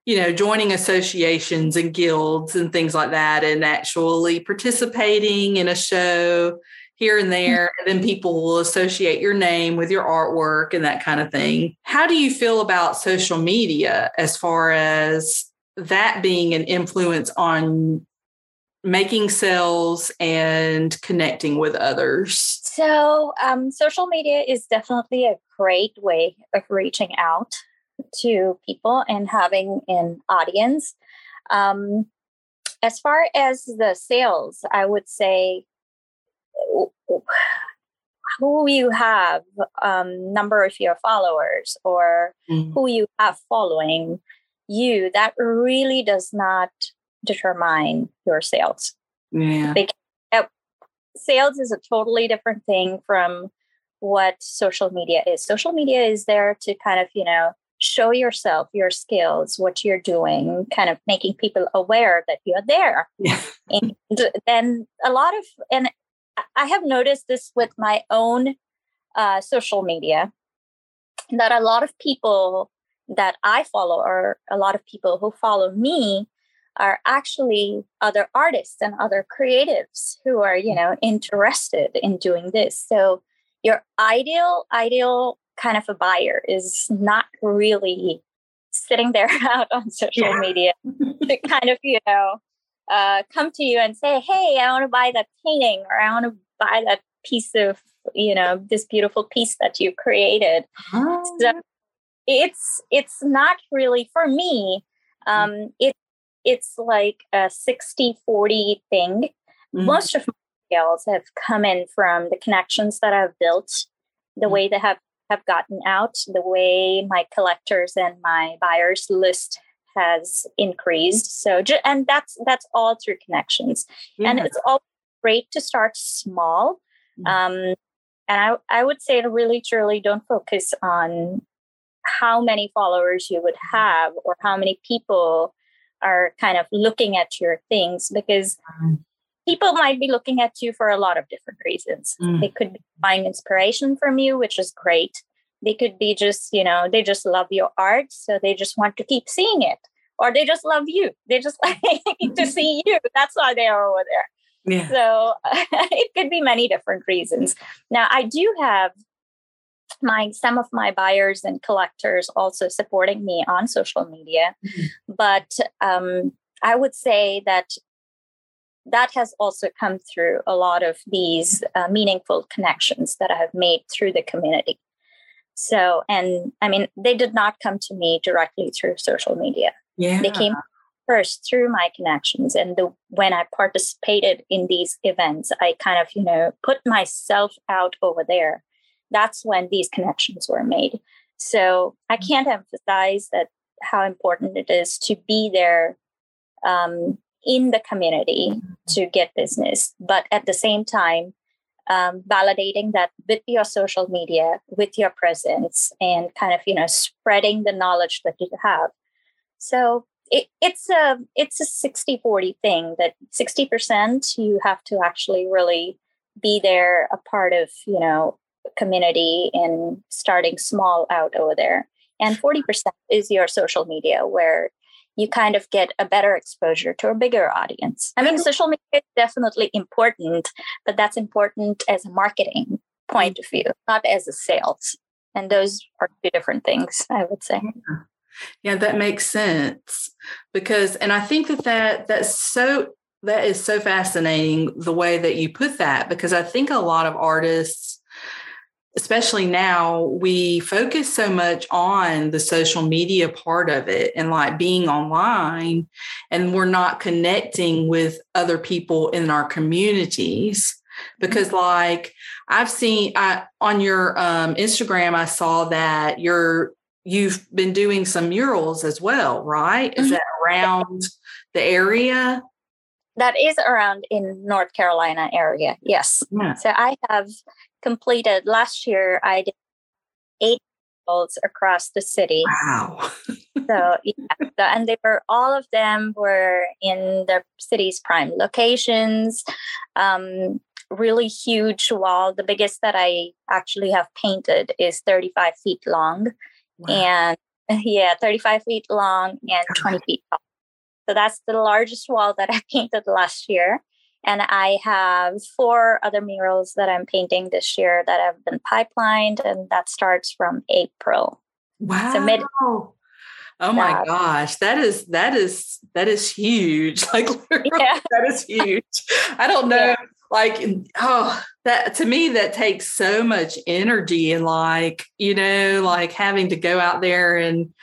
[SPEAKER 1] you know, joining associations and guilds and things like that, and actually participating in a show here and there. And then people will associate your name with your artwork and that kind of thing. How do you feel about social media as far as that being an influence on making sales and connecting with others?
[SPEAKER 2] So, um, social media is definitely a great way of reaching out to people and having an audience. Um, as far as the sales, I would say who you have, um, number of your followers, or mm. who you have following you, that really does not determine your sales.
[SPEAKER 1] Yeah.
[SPEAKER 2] Because, uh, sales is a totally different thing from what social media is. Social media is there to kind of, you know, show yourself your skills what you're doing kind of making people aware that you're there yeah. and then a lot of and i have noticed this with my own uh, social media that a lot of people that i follow or a lot of people who follow me are actually other artists and other creatives who are you know interested in doing this so your ideal ideal kind of a buyer is not really sitting there [LAUGHS] out on social yeah. media to [LAUGHS] kind of, you know, uh, come to you and say, hey, I want to buy that painting or I want to buy that piece of, you know, this beautiful piece that you created. Oh. So it's it's not really for me. Um, mm. it it's like a 60 40 thing. Mm. Most of my skills have come in from the connections that I've built, the mm. way they have have gotten out, the way my collectors and my buyers list has increased. So, and that's that's all through connections, yeah. and it's all great to start small. Mm-hmm. Um, and I, I would say to really truly don't focus on how many followers you would mm-hmm. have or how many people are kind of looking at your things because people might be looking at you for a lot of different reasons. Mm. They could be buying inspiration from you, which is great. They could be just, you know, they just love your art. So they just want to keep seeing it. Or they just love you. They just [LAUGHS] like to [LAUGHS] see you. That's why they are over there. Yeah. So [LAUGHS] it could be many different reasons. Now, I do have my some of my buyers and collectors also supporting me on social media, mm-hmm. but um, I would say that that has also come through a lot of these uh, meaningful connections that I have made through the community. So, and I mean, they did not come to me directly through social media.
[SPEAKER 1] Yeah.
[SPEAKER 2] They came first through my connections. And the, when I participated in these events, I kind of, you know, put myself out over there. That's when these connections were made. So I mm. can't emphasize that how important it is to be there um, in the community to get business, but at the same time, um, validating that with your social media, with your presence, and kind of you know spreading the knowledge that you have. So it, it's a it's a 60 40 thing that 60% you have to actually really be there a part of you know community and starting small out over there and 40% is your social media where you kind of get a better exposure to a bigger audience. I mean, social media is definitely important, but that's important as a marketing point of view, not as a sales. And those are two different things, I would say.
[SPEAKER 1] Yeah, that makes sense because, and I think that that that's so that is so fascinating the way that you put that because I think a lot of artists especially now we focus so much on the social media part of it and like being online and we're not connecting with other people in our communities because mm-hmm. like i've seen I, on your um, instagram i saw that you're you've been doing some murals as well, right? Is mm-hmm. that around the area?
[SPEAKER 2] That is around in North Carolina area. Yes. Yeah. So I have completed last year. I did eight murals across the city.
[SPEAKER 1] Wow.
[SPEAKER 2] so yeah, so, and they were all of them were in the city's prime locations. Um, really huge wall. The biggest that I actually have painted is 35 feet long. Wow. And [LAUGHS] yeah, 35 feet long and 20 feet tall. So that's the largest wall that I [LAUGHS] painted last year. And I have four other murals that I'm painting this year that have been pipelined, and that starts from April.
[SPEAKER 1] Wow. So mid- Oh my gosh, that is that is that is huge. [LAUGHS] Like yeah. that is huge. I don't know. Yeah. Like oh, that to me that takes so much energy and like, you know, like having to go out there and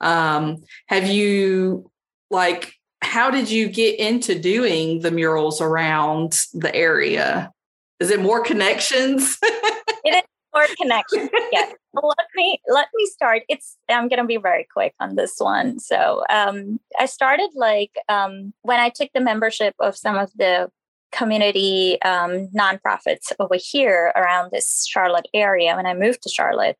[SPEAKER 1] um have you like how did you get into doing the murals around the area? Is it more connections? [LAUGHS]
[SPEAKER 2] it is more connections. Yes. let me let me start. It's I'm gonna be very quick on this one. So um, I started like um, when I took the membership of some of the community um, nonprofits over here around this Charlotte area when I moved to Charlotte.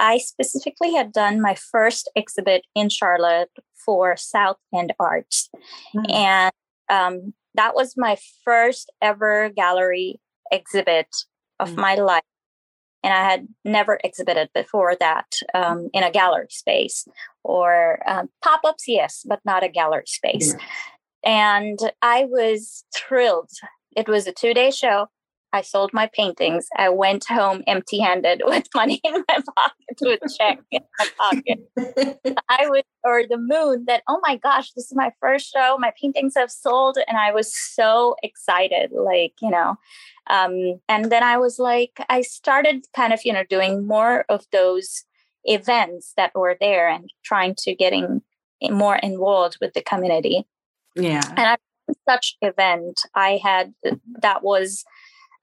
[SPEAKER 2] I specifically had done my first exhibit in Charlotte for South End Arts. Mm-hmm. And um, that was my first ever gallery exhibit of mm-hmm. my life. And I had never exhibited before that um, in a gallery space or um, pop ups, yes, but not a gallery space. And I was thrilled. It was a two day show. I sold my paintings. I went home empty handed [LAUGHS] with money in my pocket, with a check in my pocket. [LAUGHS] I was, or the moon that, oh my gosh, this is my first show. My paintings have sold. And I was so excited, like, you know. Um, and then I was like, I started kind of, you know, doing more of those events that were there and trying to getting more involved with the community.
[SPEAKER 1] Yeah.
[SPEAKER 2] And I such event I had that was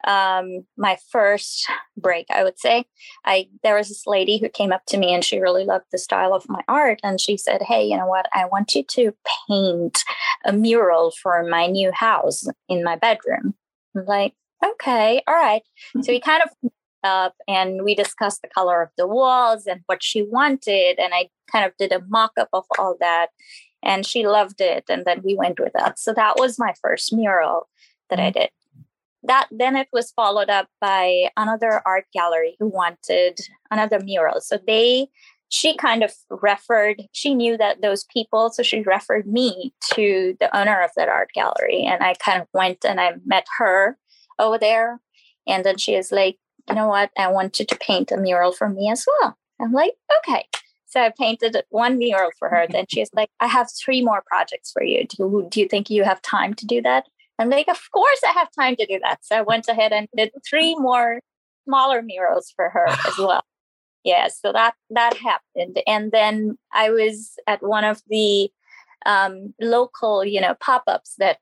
[SPEAKER 2] um, my first break, I would say. I there was this lady who came up to me and she really loved the style of my art, and she said, "Hey, you know what? I want you to paint a mural for my new house in my bedroom." I'm like, "Okay, all right." So we kind of up and we discussed the color of the walls and what she wanted, and I kind of did a mock up of all that. And she loved it. And then we went with that. So that was my first mural that I mm. did that then it was followed up by another art gallery who wanted another mural so they she kind of referred she knew that those people so she referred me to the owner of that art gallery and i kind of went and i met her over there and then she is like you know what i want you to paint a mural for me as well i'm like okay so I painted one mural for her. Then [LAUGHS] she's like, I have three more projects for you. Do, do you think you have time to do that? I'm like, of course I have time to do that. So I went ahead and did three more smaller murals for her as [SIGHS] well. Yeah, so that that happened, and then I was at one of the um, local, you know, pop-ups that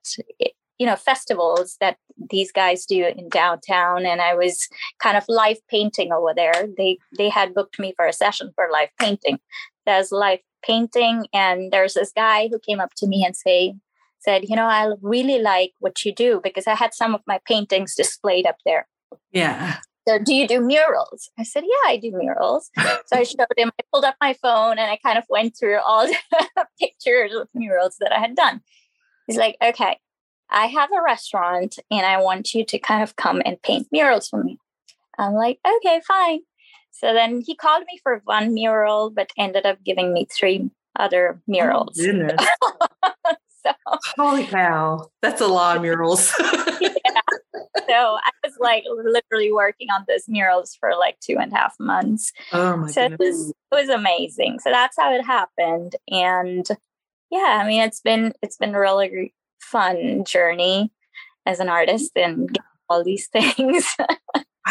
[SPEAKER 2] you know festivals that these guys do in downtown, and I was kind of live painting over there. They they had booked me for a session for live painting. There's live painting, and there's this guy who came up to me and say, said, you know, I really like what you do because I had some of my paintings displayed up there.
[SPEAKER 1] Yeah.
[SPEAKER 2] So, do you do murals? I said, yeah, I do murals. so I showed him, I pulled up my phone and I kind of went through all the [LAUGHS] pictures of murals that I had done. He's like, okay, I have a restaurant and I want you to kind of come and paint murals for me. I'm like, okay, fine. So then he called me for one mural, but ended up giving me three other oh, murals.
[SPEAKER 1] Oh, [LAUGHS] so holy cow, that's a lot of murals. [LAUGHS] yeah.
[SPEAKER 2] So I was like literally working on those murals for like two and a half months.
[SPEAKER 1] Oh my
[SPEAKER 2] so goodness. it was it was amazing. So that's how it happened. And yeah, I mean it's been it's been a really fun journey as an artist and all these [LAUGHS] things.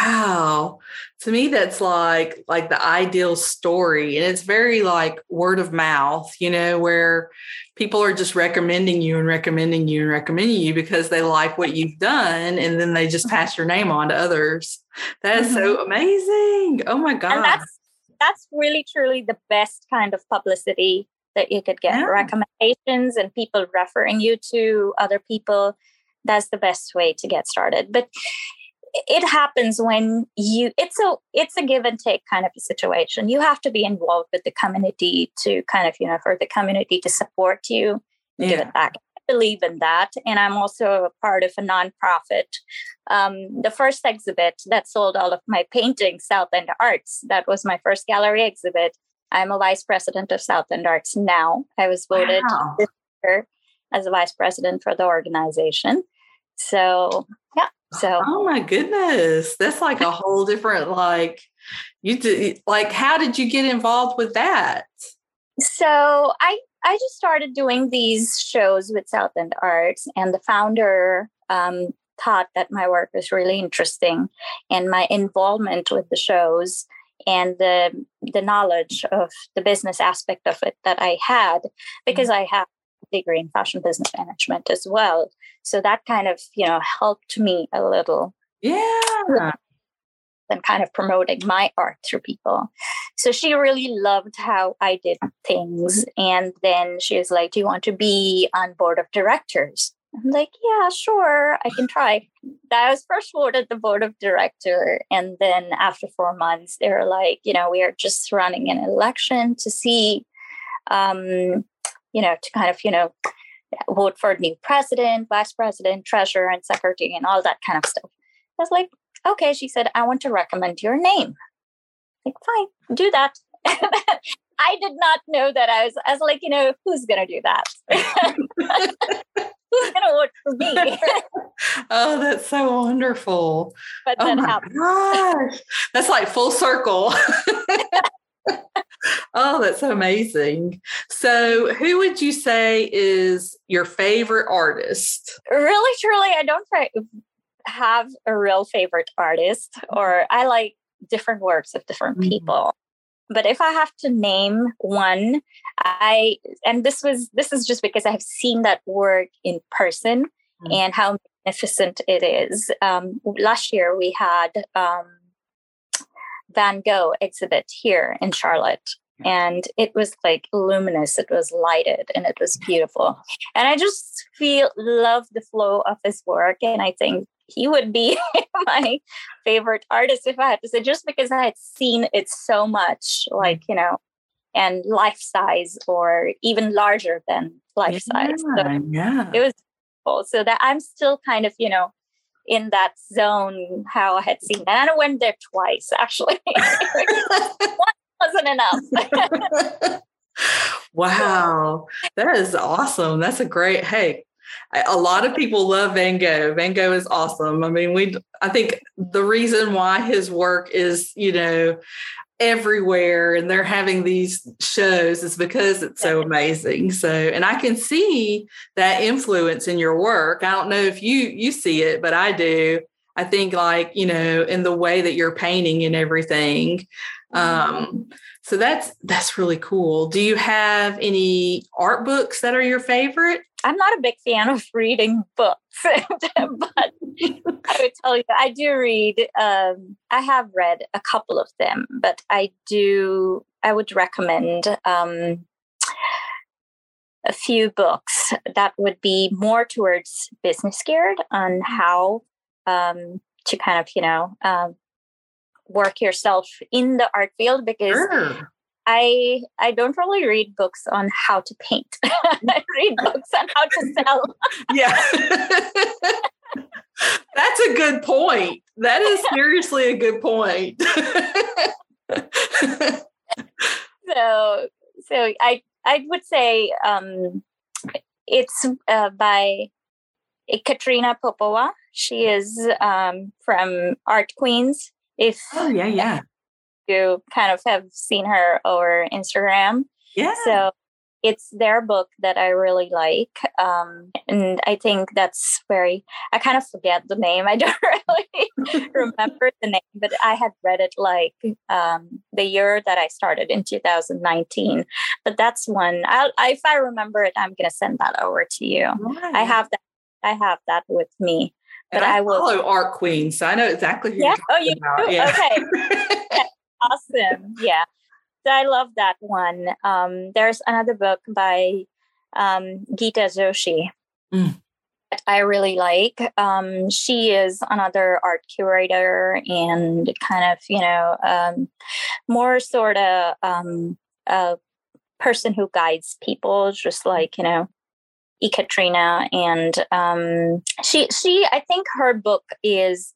[SPEAKER 1] Wow to me that's like like the ideal story and it's very like word of mouth you know where people are just recommending you and recommending you and recommending you because they like what you've done and then they just pass your name on to others that is mm-hmm. so amazing oh my god
[SPEAKER 2] and that's that's really truly the best kind of publicity that you could get. Yeah. Recommendations and people referring you to other people. That's the best way to get started. But it happens when you it's a it's a give and take kind of a situation you have to be involved with the community to kind of you know for the community to support you yeah. give it back I believe in that. And I'm also a part of a nonprofit. Um, the first exhibit that sold all of my paintings, South End Arts, that was my first gallery exhibit. I'm a vice president of South End Arts now. I was voted wow. this year as a vice president for the organization. So, yeah. So,
[SPEAKER 1] oh my goodness, that's like a whole different, like, you did, like, how did you get involved with that?
[SPEAKER 2] So, I I just started doing these shows with South End Arts, and the founder um, thought that my work was really interesting, and my involvement with the shows and the the knowledge of the business aspect of it that I had, because mm-hmm. I have degree in fashion business management as well. So that kind of you know helped me a little.
[SPEAKER 1] Yeah
[SPEAKER 2] and kind of promoting my art through people. So she really loved how I did things. And then she was like, Do you want to be on board of directors? I'm like, yeah, sure, I can try. I was first voted the board of director. And then after four months, they were like, you know, we are just running an election to see, um, you know, to kind of, you know, vote for a new president, vice president, treasurer, and secretary, and all that kind of stuff. I was like, okay, she said, I want to recommend your name. Like, fine, do that. [LAUGHS] I did not know that. I was, I was like, you know, who's going to do that? [LAUGHS] who's going to vote for me? [LAUGHS]
[SPEAKER 1] oh, that's so wonderful. But oh my happened. gosh. That's like full circle. oh, that's amazing. So, who would you say is your favorite artist?
[SPEAKER 2] Really, truly, I don't have a real favorite artist or I like different works of different mm-hmm. people. But if I have to name one, I and this was this is just because I've seen that work in person mm-hmm. and how magnificent it is. Um, last year we had um, Van Gogh exhibit here in Charlotte, and it was like luminous it was lighted and it was mm-hmm. beautiful and i just feel love the flow of his work and i think he would be [LAUGHS] my favorite artist if I had to say, just because I had seen it so much, mm-hmm. like, you know, and life size or even larger than life yeah, size. So yeah. It was cool. So that I'm still kind of, you know, in that zone how I had seen that. And I went there twice actually. [LAUGHS] [LAUGHS] Wasn't enough. [LAUGHS]
[SPEAKER 1] wow. That is awesome. That's a great hey, a lot of people love Van Gogh. Van Gogh is awesome. I mean, we I think the reason why his work is, you know, everywhere and they're having these shows is because it's so amazing. So, and I can see that influence in your work. I don't know if you you see it, but I do. I think like, you know, in the way that you're painting and everything. Um, so that's that's really cool. Do you have any art books that are your favorite?
[SPEAKER 2] I'm not a big fan of reading books, [LAUGHS] but I would tell you, I do read. Um, I have read a couple of them, but I do. I would recommend um, a few books that would be more towards business geared on how um, to kind of, you know, um, work yourself in the art field because sure. I I don't really read books on how to paint. [LAUGHS] I read books on how to sell.
[SPEAKER 1] yeah. That's a good point. That is seriously a good point. [LAUGHS]
[SPEAKER 2] so so I I would say um, it's uh, by Katrina Popova. She is um, from Art Queens. If
[SPEAKER 1] oh yeah yeah
[SPEAKER 2] you kind of have seen her over Instagram.
[SPEAKER 1] Yeah.
[SPEAKER 2] So it's their book that I really like. Um, and I think that's very, I kind of forget the name. I [LAUGHS] don't really [LAUGHS] remember the name, but I had read it like um, the year that I started in 2019. But that's one, I'll, if I remember it, I'm going to send that over to you. I have that. I have that with me.
[SPEAKER 1] But I, I, will follow Art Queen, so I know exactly who
[SPEAKER 2] yeah? oh, you about. Yeah. Okay. [LAUGHS] awesome. Yeah. So I love that one. Um, there's another book by um, Geeta Joshi mm. that I really like. Um, she is another art curator and kind of, you know, um, more sort of um, a person who guides people, just like, you know, Ekaterina. And um, she, she, I think her book is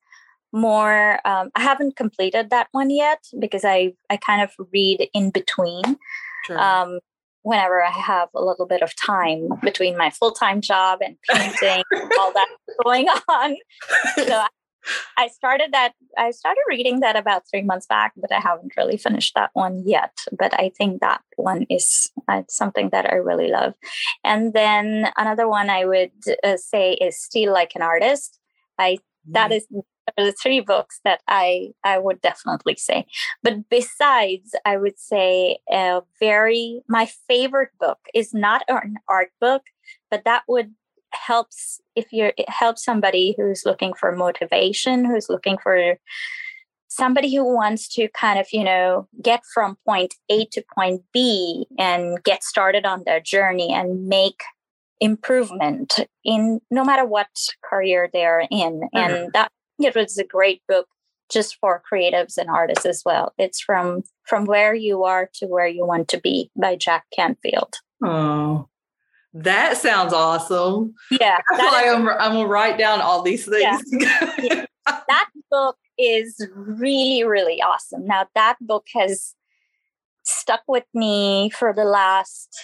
[SPEAKER 2] more um, i haven't completed that one yet because i i kind of read in between sure. um, whenever i have a little bit of time between my full-time job and painting all that [LAUGHS] going on so I, started that i started reading that about three months back but i haven't really finished that one yet but i think that one is uh, something that i really love and then another one i would uh, say is steal like an artist i that mm. is the three books that I I would definitely say. But besides, I would say a very my favorite book is not an art book, but that would helps if you're it helps somebody who's looking for motivation, who's looking for somebody who wants to kind of you know get from point A to point B and get started on their journey and make improvement in no matter what career they're in mm-hmm. and that it was a great book just for creatives and artists as well. It's from from where you are to where you want to be by Jack Canfield.
[SPEAKER 1] Oh, that sounds awesome.
[SPEAKER 2] Yeah,
[SPEAKER 1] like is, I'm, I'm gonna write down all these things.
[SPEAKER 2] Yeah, [LAUGHS] yeah. That book is really really awesome. Now that book has stuck with me for the last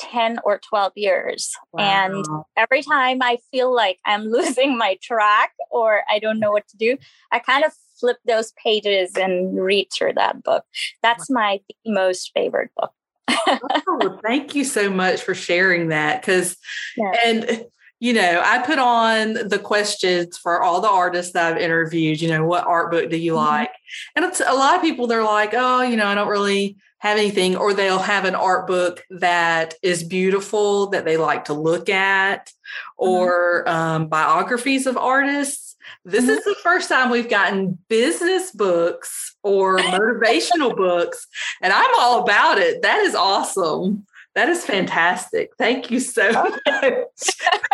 [SPEAKER 2] 10 or 12 years. Wow. And every time I feel like I'm [LAUGHS] losing my track or I don't know what to do, I kind of flip those pages and read through that book. That's my most favorite book. [LAUGHS]
[SPEAKER 1] oh, thank you so much for sharing that. Because, yeah. and you know, I put on the questions for all the artists that I've interviewed, you know, what art book do you mm-hmm. like? And it's a lot of people, they're like, oh, you know, I don't really have anything, or they'll have an art book that is beautiful that they like to look at, mm-hmm. or um, biographies of artists. This mm-hmm. is the first time we've gotten business books or motivational books, and I'm all about it. That is awesome. That is fantastic. Thank you so much. [LAUGHS] Sorry,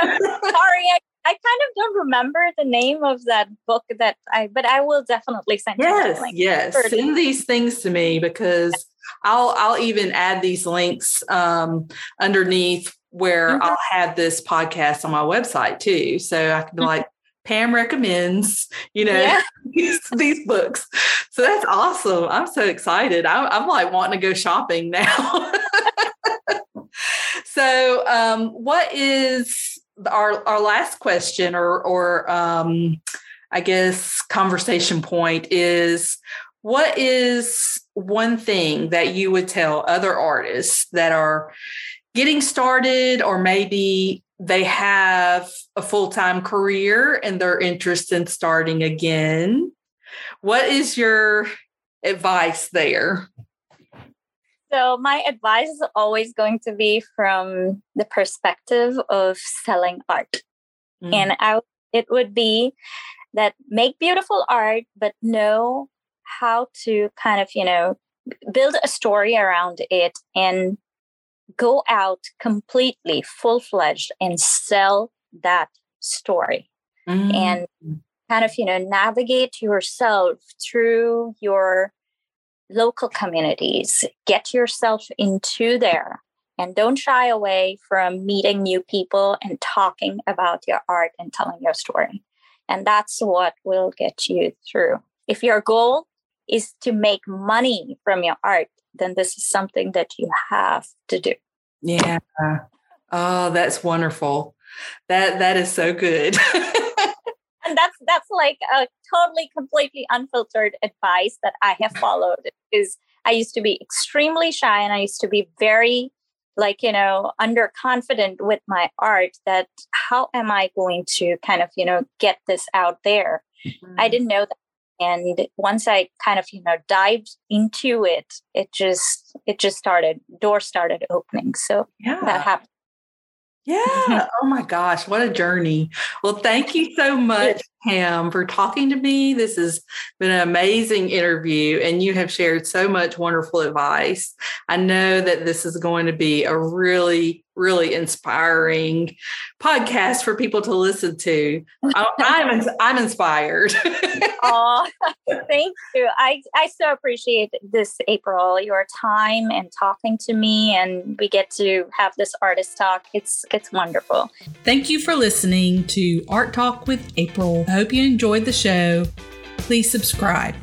[SPEAKER 2] I, I kind of don't remember the name of that book that I, but I will definitely send.
[SPEAKER 1] Yes, yes. Send these things to me because I'll I'll even add these links um, underneath where mm-hmm. I'll have this podcast on my website too. So I can be mm-hmm. like, Pam recommends, you know, yeah. [LAUGHS] these, these, books. So that's awesome. I'm so excited. I'm, I'm like wanting to go shopping now. [LAUGHS] so, um, what is our our last question, or or um, I guess conversation point is what is one thing that you would tell other artists that are getting started or maybe they have a full-time career and they're interested in starting again. What is your advice there?
[SPEAKER 2] So my advice is always going to be from the perspective of selling art. Mm. and I, it would be that make beautiful art but know how to kind of, you know, build a story around it and go out completely full fledged and sell that story mm-hmm. and kind of, you know, navigate yourself through your local communities, get yourself into there. And don't shy away from meeting new people and talking about your art and telling your story. And that's what will get you through. If your goal is to make money from your art, then this is something that you have to do.
[SPEAKER 1] Yeah. Oh, that's wonderful. That that is so good. [LAUGHS]
[SPEAKER 2] and that's that's like a totally completely unfiltered advice that I have followed is I used to be extremely shy and I used to be very like you know underconfident with my art that how am I going to kind of you know get this out there? Mm-hmm. I didn't know that and once i kind of you know dived into it it just it just started doors started opening. So yeah. that happened.
[SPEAKER 1] Yeah. [LAUGHS] Oh my gosh what a journey. Well thank you so much Pam, for talking to me. This has been an amazing interview, and you have shared so much wonderful advice. I know that this is going to be a really, really inspiring podcast for people to listen to. I, am I'm inspired. [LAUGHS]
[SPEAKER 2] oh, thank you. I I so appreciate this, April. Your time and talking to me, and we get to have this artist talk. It's it's wonderful.
[SPEAKER 3] Thank you for listening to Art Talk with April. Hope you enjoyed the show. Please subscribe.